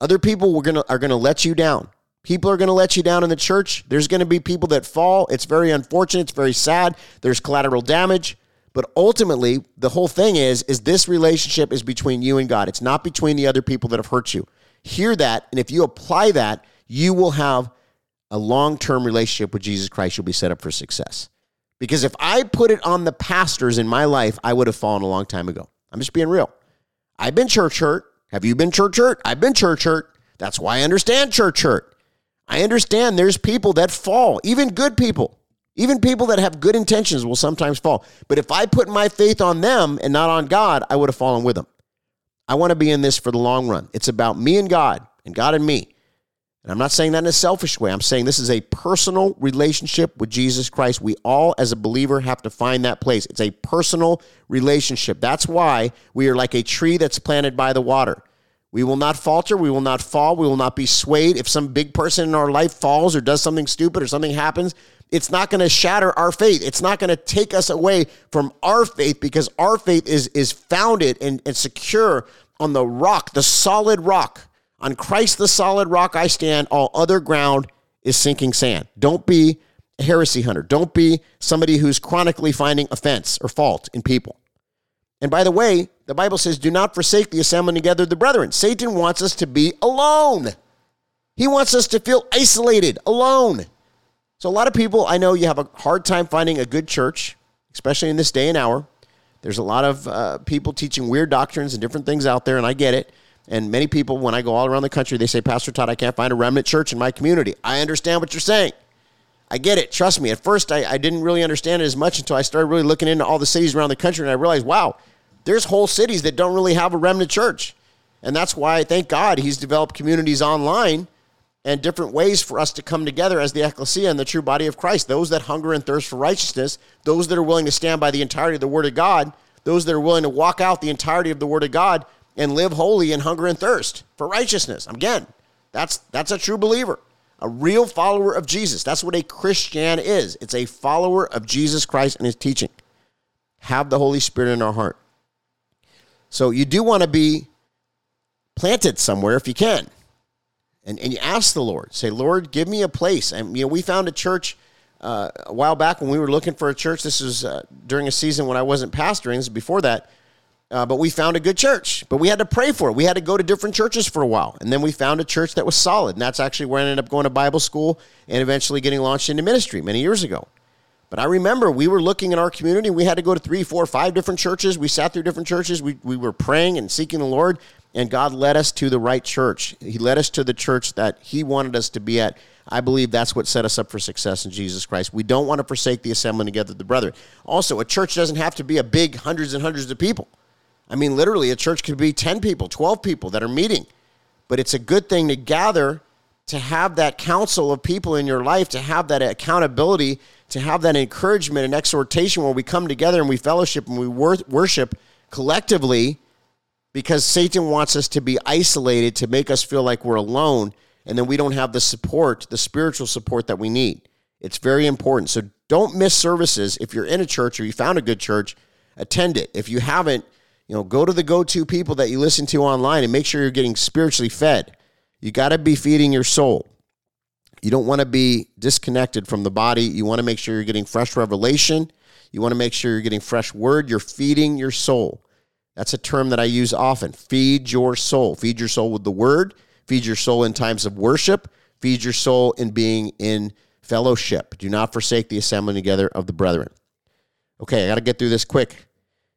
Other people are are gonna let you down. People are going to let you down in the church. There's going to be people that fall. It's very unfortunate. It's very sad. There's collateral damage. But ultimately, the whole thing is is this relationship is between you and God. It's not between the other people that have hurt you. Hear that, and if you apply that, you will have a long-term relationship with Jesus Christ. You'll be set up for success. Because if I put it on the pastors in my life, I would have fallen a long time ago. I'm just being real. I've been church hurt. Have you been church hurt? I've been church hurt. That's why I understand church hurt. I understand there's people that fall, even good people. Even people that have good intentions will sometimes fall. But if I put my faith on them and not on God, I would have fallen with them. I want to be in this for the long run. It's about me and God and God and me. And I'm not saying that in a selfish way. I'm saying this is a personal relationship with Jesus Christ. We all, as a believer, have to find that place. It's a personal relationship. That's why we are like a tree that's planted by the water. We will not falter. We will not fall. We will not be swayed. If some big person in our life falls or does something stupid or something happens, it's not going to shatter our faith. It's not going to take us away from our faith because our faith is, is founded and, and secure on the rock, the solid rock. On Christ, the solid rock, I stand. All other ground is sinking sand. Don't be a heresy hunter. Don't be somebody who's chronically finding offense or fault in people. And by the way, the Bible says, do not forsake the assembling together of the brethren. Satan wants us to be alone. He wants us to feel isolated, alone. So, a lot of people, I know you have a hard time finding a good church, especially in this day and hour. There's a lot of uh, people teaching weird doctrines and different things out there, and I get it. And many people, when I go all around the country, they say, Pastor Todd, I can't find a remnant church in my community. I understand what you're saying. I get it. Trust me. At first, I, I didn't really understand it as much until I started really looking into all the cities around the country, and I realized, wow, there's whole cities that don't really have a remnant church. And that's why, thank God, he's developed communities online and different ways for us to come together as the ecclesia and the true body of Christ. Those that hunger and thirst for righteousness, those that are willing to stand by the entirety of the Word of God, those that are willing to walk out the entirety of the Word of God and live holy in hunger and thirst for righteousness. Again, that's that's a true believer, a real follower of Jesus. That's what a Christian is. It's a follower of Jesus Christ and his teaching. Have the Holy Spirit in our heart. So you do want to be planted somewhere if you can and, and you ask the Lord, say, Lord, give me a place. And, you know, we found a church uh, a while back when we were looking for a church. This was uh, during a season when I wasn't pastoring. This before that. Uh, but we found a good church. But we had to pray for it. We had to go to different churches for a while. And then we found a church that was solid. And that's actually where I ended up going to Bible school and eventually getting launched into ministry many years ago. But I remember we were looking in our community. We had to go to three, four, five different churches. We sat through different churches. We, we were praying and seeking the Lord and God led us to the right church. He led us to the church that He wanted us to be at. I believe that's what set us up for success in Jesus Christ. We don't want to forsake the assembling together of the brethren. Also, a church doesn't have to be a big hundreds and hundreds of people. I mean, literally, a church could be 10 people, 12 people that are meeting. But it's a good thing to gather, to have that counsel of people in your life, to have that accountability, to have that encouragement and exhortation where we come together and we fellowship and we worship collectively because Satan wants us to be isolated to make us feel like we're alone and then we don't have the support, the spiritual support that we need. It's very important. So don't miss services. If you're in a church or you found a good church, attend it. If you haven't, you know, go to the go-to people that you listen to online and make sure you're getting spiritually fed. You got to be feeding your soul. You don't want to be disconnected from the body. You want to make sure you're getting fresh revelation. You want to make sure you're getting fresh word. You're feeding your soul. That's a term that I use often. Feed your soul. Feed your soul with the word. Feed your soul in times of worship. Feed your soul in being in fellowship. Do not forsake the assembling together of the brethren. Okay, I got to get through this quick.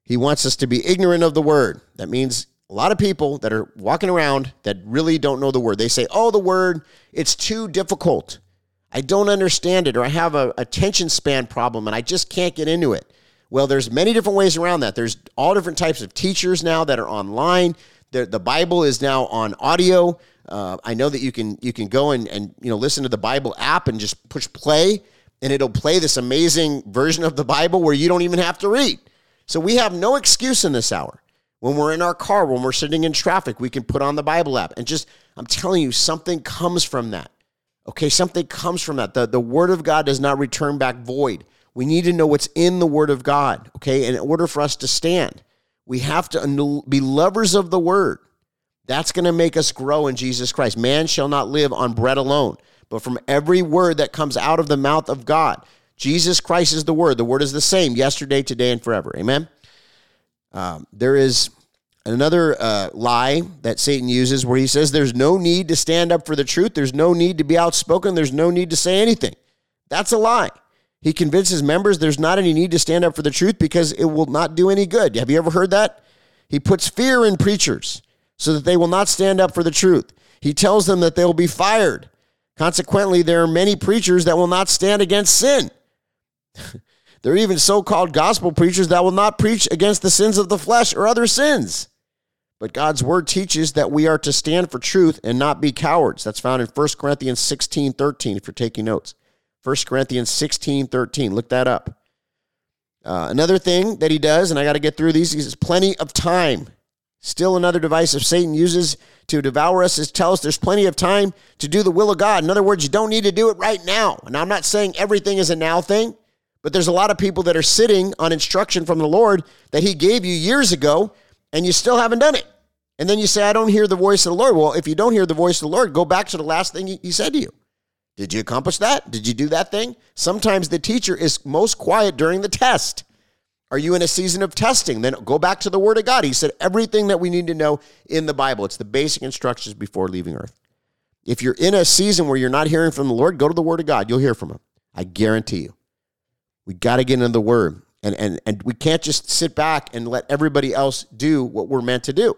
He wants us to be ignorant of the word. That means a lot of people that are walking around that really don't know the word. They say, oh, the word, it's too difficult. I don't understand it, or I have a attention span problem and I just can't get into it. Well, there's many different ways around that. There's all different types of teachers now that are online. The, the Bible is now on audio. Uh, I know that you can you can go and, and you know listen to the Bible app and just push play, and it'll play this amazing version of the Bible where you don't even have to read. So we have no excuse in this hour. When we're in our car, when we're sitting in traffic, we can put on the Bible app and just I'm telling you, something comes from that. Okay, something comes from that. The, the word of God does not return back void. We need to know what's in the Word of God, okay? in order for us to stand, we have to be lovers of the Word. That's going to make us grow in Jesus Christ. Man shall not live on bread alone, but from every word that comes out of the mouth of God. Jesus Christ is the word. The word is the same yesterday, today, and forever. Amen. Um, there is another uh, lie that Satan uses where he says there's no need to stand up for the truth, there's no need to be outspoken, there's no need to say anything. That's a lie. He convinces members there's not any need to stand up for the truth because it will not do any good. Have you ever heard that? He puts fear in preachers so that they will not stand up for the truth. He tells them that they will be fired. Consequently, there are many preachers that will not stand against sin. there are even so called gospel preachers that will not preach against the sins of the flesh or other sins. But God's word teaches that we are to stand for truth and not be cowards. That's found in 1 Corinthians 16 13, if you're taking notes. 1 Corinthians 16 13. Look that up. Uh, another thing that he does, and I got to get through these, he says, plenty of time. Still another device of Satan uses to devour us is tell us there's plenty of time to do the will of God. In other words, you don't need to do it right now. And I'm not saying everything is a now thing, but there's a lot of people that are sitting on instruction from the Lord that He gave you years ago, and you still haven't done it. And then you say, I don't hear the voice of the Lord. Well, if you don't hear the voice of the Lord, go back to the last thing He said to you. Did you accomplish that? Did you do that thing? Sometimes the teacher is most quiet during the test. Are you in a season of testing? Then go back to the Word of God. He said everything that we need to know in the Bible. It's the basic instructions before leaving earth. If you're in a season where you're not hearing from the Lord, go to the Word of God. You'll hear from Him. I guarantee you. We got to get into the Word. And, and, and we can't just sit back and let everybody else do what we're meant to do.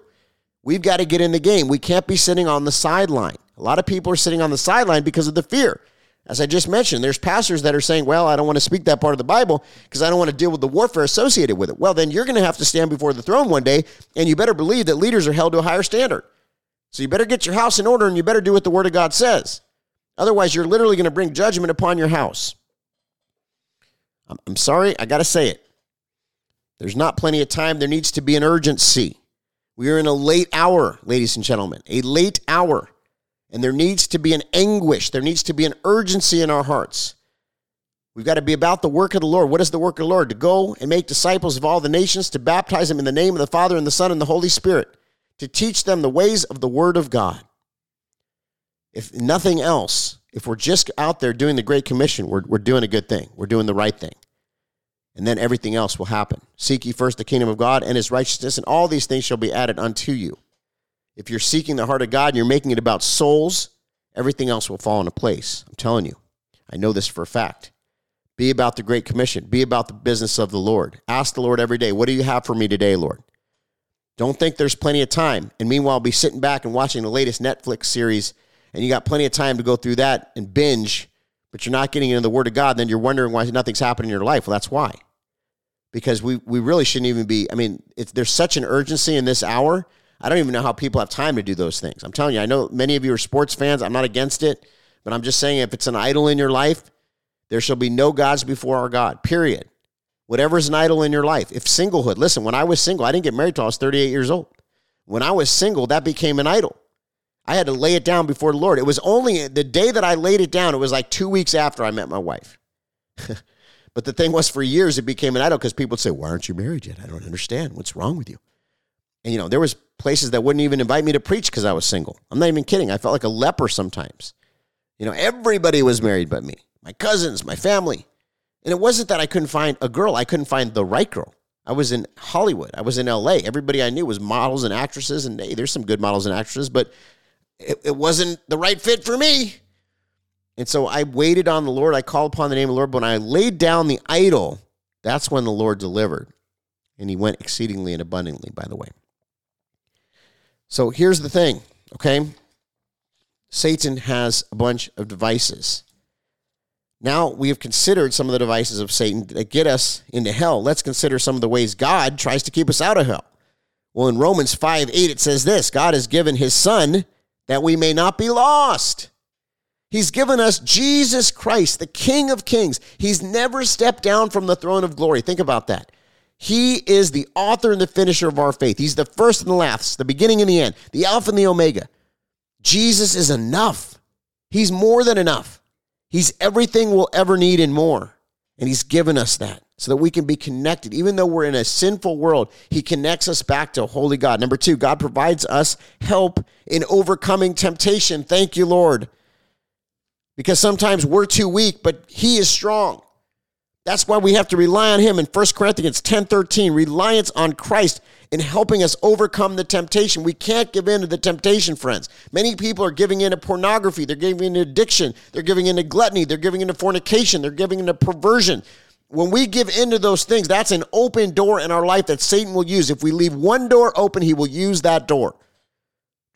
We've got to get in the game. We can't be sitting on the sideline. A lot of people are sitting on the sideline because of the fear. As I just mentioned, there's pastors that are saying, well, I don't want to speak that part of the Bible because I don't want to deal with the warfare associated with it. Well, then you're going to have to stand before the throne one day, and you better believe that leaders are held to a higher standard. So you better get your house in order and you better do what the Word of God says. Otherwise, you're literally going to bring judgment upon your house. I'm sorry, I got to say it. There's not plenty of time. There needs to be an urgency. We are in a late hour, ladies and gentlemen, a late hour. And there needs to be an anguish, there needs to be an urgency in our hearts. We've got to be about the work of the Lord. What is the work of the Lord? To go and make disciples of all the nations, to baptize them in the name of the Father and the Son and the Holy Spirit, to teach them the ways of the Word of God. If nothing else, if we're just out there doing the Great Commission, we're, we're doing a good thing. We're doing the right thing. And then everything else will happen. Seek ye first the kingdom of God and his righteousness, and all these things shall be added unto you. If you're seeking the heart of God and you're making it about souls, everything else will fall into place. I'm telling you. I know this for a fact. Be about the Great Commission. Be about the business of the Lord. Ask the Lord every day, What do you have for me today, Lord? Don't think there's plenty of time. And meanwhile, be sitting back and watching the latest Netflix series, and you got plenty of time to go through that and binge, but you're not getting into the Word of God. Then you're wondering why nothing's happening in your life. Well, that's why. Because we, we really shouldn't even be, I mean, there's such an urgency in this hour I don't even know how people have time to do those things. I'm telling you, I know many of you are sports fans. I'm not against it, but I'm just saying if it's an idol in your life, there shall be no gods before our God, period. Whatever is an idol in your life. If singlehood, listen, when I was single, I didn't get married till I was 38 years old. When I was single, that became an idol. I had to lay it down before the Lord. It was only the day that I laid it down, it was like two weeks after I met my wife. but the thing was, for years, it became an idol because people would say, Why aren't you married yet? I don't understand. What's wrong with you? And, you know, there was places that wouldn't even invite me to preach because I was single. I'm not even kidding. I felt like a leper sometimes. You know, everybody was married but me, my cousins, my family. And it wasn't that I couldn't find a girl, I couldn't find the right girl. I was in Hollywood, I was in LA. Everybody I knew was models and actresses. And hey, there's some good models and actresses, but it, it wasn't the right fit for me. And so I waited on the Lord. I called upon the name of the Lord. But when I laid down the idol, that's when the Lord delivered. And he went exceedingly and abundantly, by the way. So here's the thing, okay? Satan has a bunch of devices. Now we have considered some of the devices of Satan that get us into hell. Let's consider some of the ways God tries to keep us out of hell. Well, in Romans 5 8, it says this God has given his son that we may not be lost. He's given us Jesus Christ, the King of Kings. He's never stepped down from the throne of glory. Think about that. He is the author and the finisher of our faith. He's the first and the last, the beginning and the end, the Alpha and the Omega. Jesus is enough. He's more than enough. He's everything we'll ever need and more. And He's given us that so that we can be connected. Even though we're in a sinful world, He connects us back to holy God. Number two, God provides us help in overcoming temptation. Thank you, Lord. Because sometimes we're too weak, but He is strong. That's why we have to rely on him in 1 Corinthians 10 13. Reliance on Christ in helping us overcome the temptation. We can't give in to the temptation, friends. Many people are giving in to pornography, they're giving in to addiction, they're giving in to gluttony, they're giving in to fornication, they're giving in to perversion. When we give in to those things, that's an open door in our life that Satan will use. If we leave one door open, he will use that door.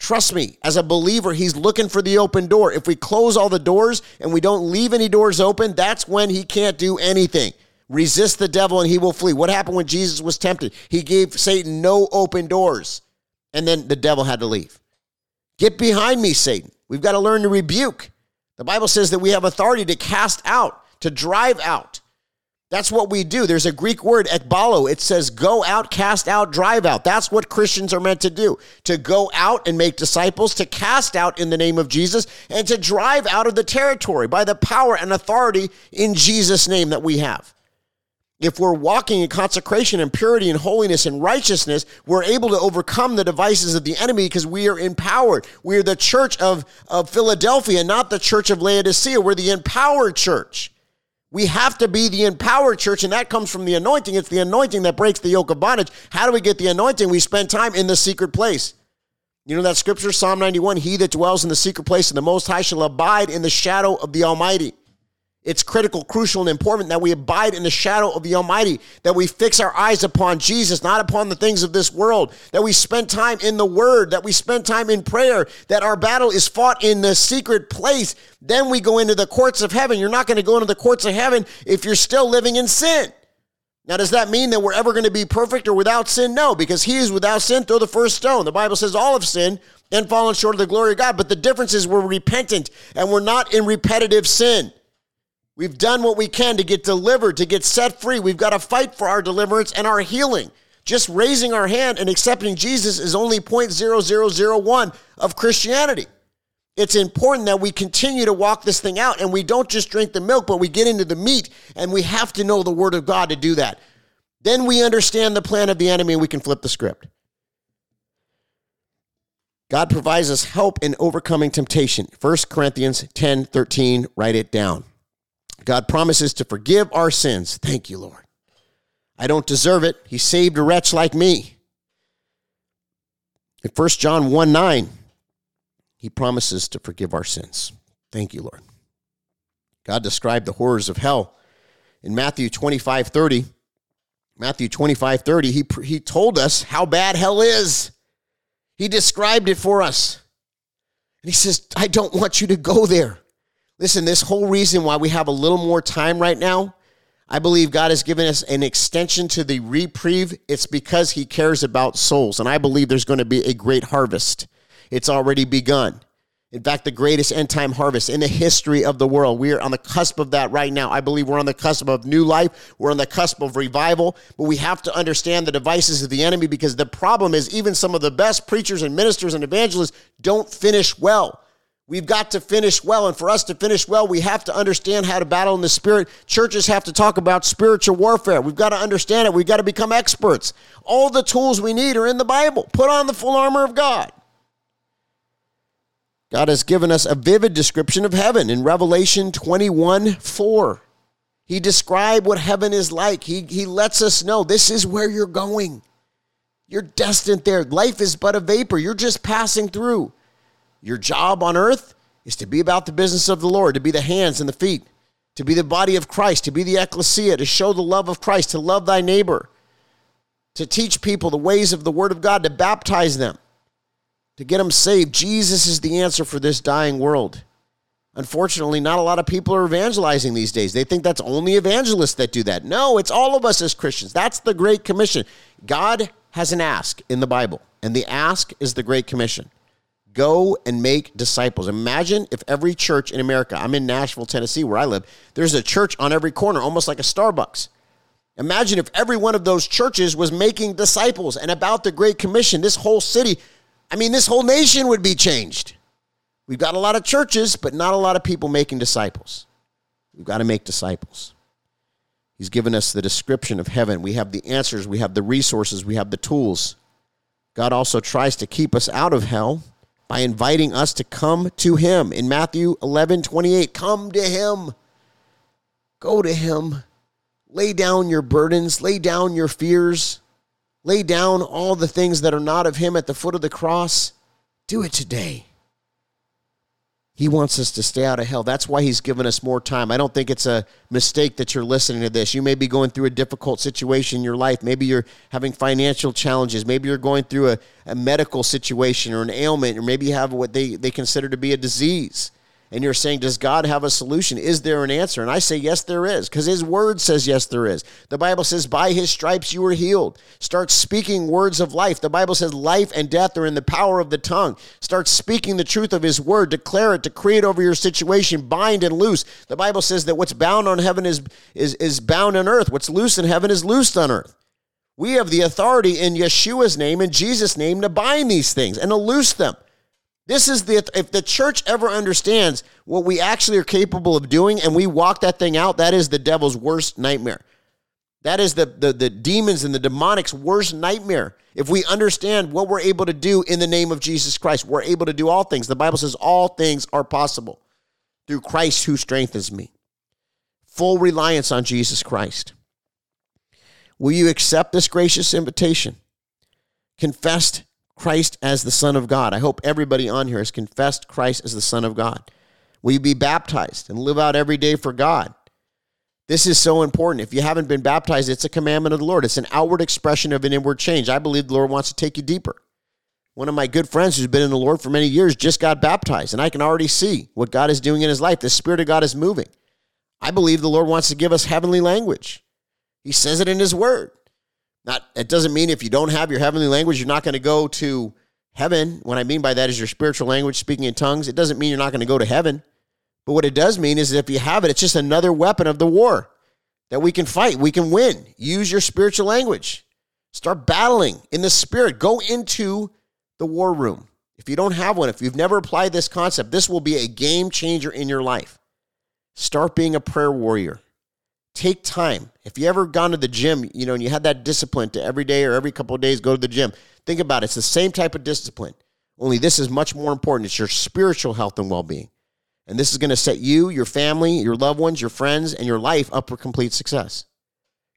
Trust me, as a believer, he's looking for the open door. If we close all the doors and we don't leave any doors open, that's when he can't do anything. Resist the devil and he will flee. What happened when Jesus was tempted? He gave Satan no open doors, and then the devil had to leave. Get behind me, Satan. We've got to learn to rebuke. The Bible says that we have authority to cast out, to drive out. That's what we do. There's a Greek word, ekbalo. It says go out, cast out, drive out. That's what Christians are meant to do to go out and make disciples, to cast out in the name of Jesus, and to drive out of the territory by the power and authority in Jesus' name that we have. If we're walking in consecration and purity and holiness and righteousness, we're able to overcome the devices of the enemy because we are empowered. We are the church of, of Philadelphia, not the church of Laodicea. We're the empowered church. We have to be the empowered church, and that comes from the anointing. It's the anointing that breaks the yoke of bondage. How do we get the anointing? We spend time in the secret place. You know that scripture, Psalm 91 He that dwells in the secret place of the Most High shall abide in the shadow of the Almighty. It's critical, crucial, and important that we abide in the shadow of the Almighty, that we fix our eyes upon Jesus, not upon the things of this world, that we spend time in the Word, that we spend time in prayer, that our battle is fought in the secret place. Then we go into the courts of heaven. You're not going to go into the courts of heaven if you're still living in sin. Now, does that mean that we're ever going to be perfect or without sin? No, because he is without sin, throw the first stone. The Bible says all have sinned and fallen short of the glory of God. But the difference is we're repentant and we're not in repetitive sin. We've done what we can to get delivered, to get set free. We've got to fight for our deliverance and our healing. Just raising our hand and accepting Jesus is only 0.0001 of Christianity. It's important that we continue to walk this thing out and we don't just drink the milk, but we get into the meat and we have to know the Word of God to do that. Then we understand the plan of the enemy and we can flip the script. God provides us help in overcoming temptation. 1 Corinthians 10 13, write it down. God promises to forgive our sins. Thank you, Lord. I don't deserve it. He saved a wretch like me. In 1 John 1 9, he promises to forgive our sins. Thank you, Lord. God described the horrors of hell in Matthew 25 30. Matthew 25 30, he, he told us how bad hell is. He described it for us. And he says, I don't want you to go there. Listen, this whole reason why we have a little more time right now, I believe God has given us an extension to the reprieve. It's because He cares about souls. And I believe there's going to be a great harvest. It's already begun. In fact, the greatest end time harvest in the history of the world. We are on the cusp of that right now. I believe we're on the cusp of new life. We're on the cusp of revival. But we have to understand the devices of the enemy because the problem is even some of the best preachers and ministers and evangelists don't finish well. We've got to finish well. And for us to finish well, we have to understand how to battle in the spirit. Churches have to talk about spiritual warfare. We've got to understand it. We've got to become experts. All the tools we need are in the Bible. Put on the full armor of God. God has given us a vivid description of heaven in Revelation 21 4. He described what heaven is like. He, he lets us know this is where you're going. You're destined there. Life is but a vapor. You're just passing through. Your job on earth is to be about the business of the Lord, to be the hands and the feet, to be the body of Christ, to be the ecclesia, to show the love of Christ, to love thy neighbor, to teach people the ways of the Word of God, to baptize them, to get them saved. Jesus is the answer for this dying world. Unfortunately, not a lot of people are evangelizing these days. They think that's only evangelists that do that. No, it's all of us as Christians. That's the Great Commission. God has an ask in the Bible, and the ask is the Great Commission. Go and make disciples. Imagine if every church in America, I'm in Nashville, Tennessee, where I live, there's a church on every corner, almost like a Starbucks. Imagine if every one of those churches was making disciples and about the Great Commission, this whole city, I mean, this whole nation would be changed. We've got a lot of churches, but not a lot of people making disciples. We've got to make disciples. He's given us the description of heaven. We have the answers, we have the resources, we have the tools. God also tries to keep us out of hell by inviting us to come to Him. In Matthew 11 28, come to Him. Go to Him. Lay down your burdens, lay down your fears, lay down all the things that are not of Him at the foot of the cross. Do it today. He wants us to stay out of hell. That's why he's given us more time. I don't think it's a mistake that you're listening to this. You may be going through a difficult situation in your life. Maybe you're having financial challenges. Maybe you're going through a, a medical situation or an ailment, or maybe you have what they, they consider to be a disease and you're saying, Does God have a solution? Is there an answer? And I say, Yes, there is, because His word says, Yes, there is. The Bible says, By His stripes you were healed. Start speaking words of life. The Bible says, Life and death are in the power of the tongue. Start speaking the truth of His word. Declare it, decree it over your situation, bind and loose. The Bible says that what's bound on heaven is, is, is bound on earth, what's loose in heaven is loosed on earth. We have the authority in Yeshua's name, in Jesus' name, to bind these things and to loose them. This is the if the church ever understands what we actually are capable of doing and we walk that thing out, that is the devil's worst nightmare. That is the, the, the demons and the demonic's worst nightmare. If we understand what we're able to do in the name of Jesus Christ, we're able to do all things. The Bible says all things are possible through Christ who strengthens me. Full reliance on Jesus Christ. Will you accept this gracious invitation? Confessed Christ as the Son of God. I hope everybody on here has confessed Christ as the Son of God. Will you be baptized and live out every day for God? This is so important. If you haven't been baptized, it's a commandment of the Lord. It's an outward expression of an inward change. I believe the Lord wants to take you deeper. One of my good friends who's been in the Lord for many years just got baptized, and I can already see what God is doing in his life. The Spirit of God is moving. I believe the Lord wants to give us heavenly language. He says it in his word. Not it doesn't mean if you don't have your heavenly language, you're not going to go to heaven. What I mean by that is your spiritual language, speaking in tongues. It doesn't mean you're not going to go to heaven. But what it does mean is if you have it, it's just another weapon of the war that we can fight. We can win. Use your spiritual language. Start battling in the spirit. Go into the war room. If you don't have one, if you've never applied this concept, this will be a game changer in your life. Start being a prayer warrior take time. If you ever gone to the gym, you know, and you had that discipline to every day or every couple of days go to the gym, think about it. It's the same type of discipline. Only this is much more important. It's your spiritual health and well-being. And this is going to set you, your family, your loved ones, your friends, and your life up for complete success.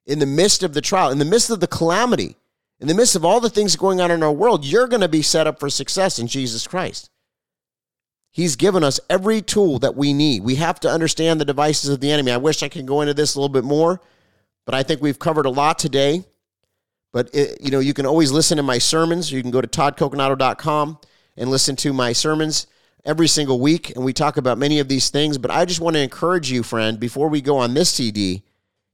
In the midst of the trial, in the midst of the calamity, in the midst of all the things going on in our world, you're going to be set up for success in Jesus Christ. He's given us every tool that we need. We have to understand the devices of the enemy. I wish I could go into this a little bit more, but I think we've covered a lot today. But it, you know, you can always listen to my sermons. You can go to toddcoconato.com and listen to my sermons every single week, and we talk about many of these things. But I just want to encourage you, friend, before we go on this CD,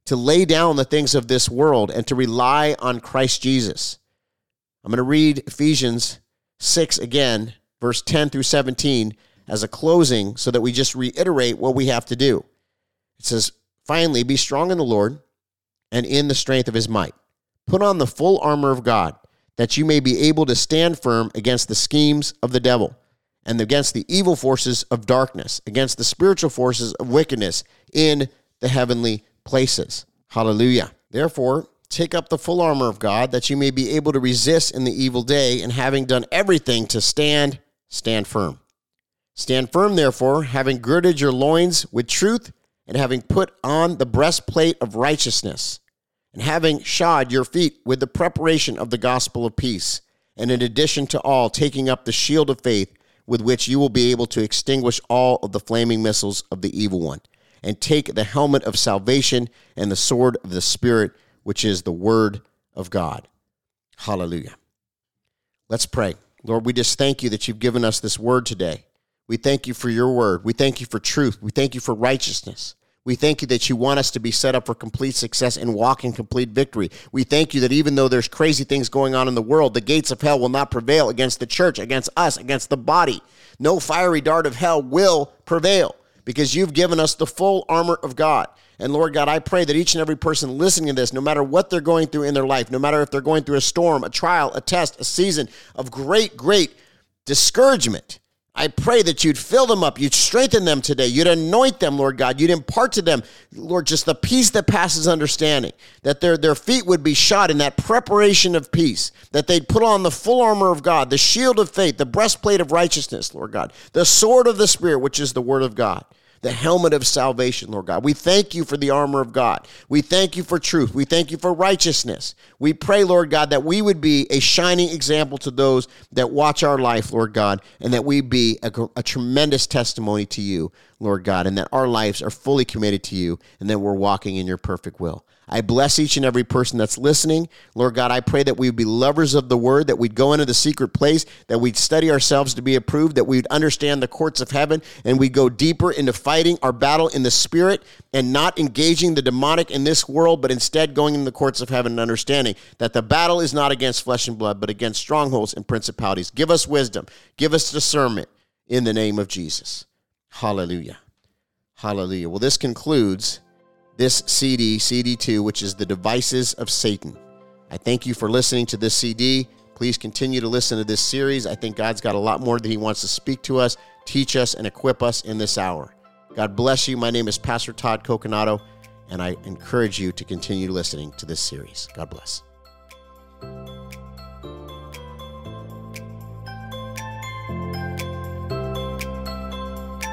to lay down the things of this world and to rely on Christ Jesus. I'm going to read Ephesians 6 again, verse 10 through 17 as a closing so that we just reiterate what we have to do. It says, Finally, be strong in the Lord and in the strength of his might. Put on the full armor of God, that you may be able to stand firm against the schemes of the devil and against the evil forces of darkness, against the spiritual forces of wickedness in the heavenly places. Hallelujah. Therefore, take up the full armor of God, that you may be able to resist in the evil day, and having done everything to stand, stand firm. Stand firm, therefore, having girded your loins with truth, and having put on the breastplate of righteousness, and having shod your feet with the preparation of the gospel of peace, and in addition to all, taking up the shield of faith, with which you will be able to extinguish all of the flaming missiles of the evil one, and take the helmet of salvation and the sword of the Spirit, which is the word of God. Hallelujah. Let's pray. Lord, we just thank you that you've given us this word today. We thank you for your word. We thank you for truth. We thank you for righteousness. We thank you that you want us to be set up for complete success and walk in complete victory. We thank you that even though there's crazy things going on in the world, the gates of hell will not prevail against the church, against us, against the body. No fiery dart of hell will prevail because you've given us the full armor of God. And Lord God, I pray that each and every person listening to this, no matter what they're going through in their life, no matter if they're going through a storm, a trial, a test, a season of great, great discouragement, I pray that you'd fill them up, you'd strengthen them today, you'd anoint them, Lord God, you'd impart to them, Lord, just the peace that passes understanding, that their, their feet would be shod in that preparation of peace, that they'd put on the full armor of God, the shield of faith, the breastplate of righteousness, Lord God, the sword of the Spirit, which is the word of God the helmet of salvation, Lord God. We thank you for the armor of God. We thank you for truth. We thank you for righteousness. We pray, Lord God, that we would be a shining example to those that watch our life, Lord God, and that we be a, a tremendous testimony to you, Lord God, and that our lives are fully committed to you and that we're walking in your perfect will. I bless each and every person that's listening. Lord God, I pray that we would be lovers of the word, that we'd go into the secret place, that we'd study ourselves to be approved, that we'd understand the courts of heaven, and we'd go deeper into fighting our battle in the spirit and not engaging the demonic in this world, but instead going in the courts of heaven and understanding that the battle is not against flesh and blood, but against strongholds and principalities. Give us wisdom, give us discernment in the name of Jesus. Hallelujah. Hallelujah. Well, this concludes this CD, CD2, which is The Devices of Satan. I thank you for listening to this CD. Please continue to listen to this series. I think God's got a lot more that He wants to speak to us, teach us, and equip us in this hour. God bless you. My name is Pastor Todd Coconato, and I encourage you to continue listening to this series. God bless.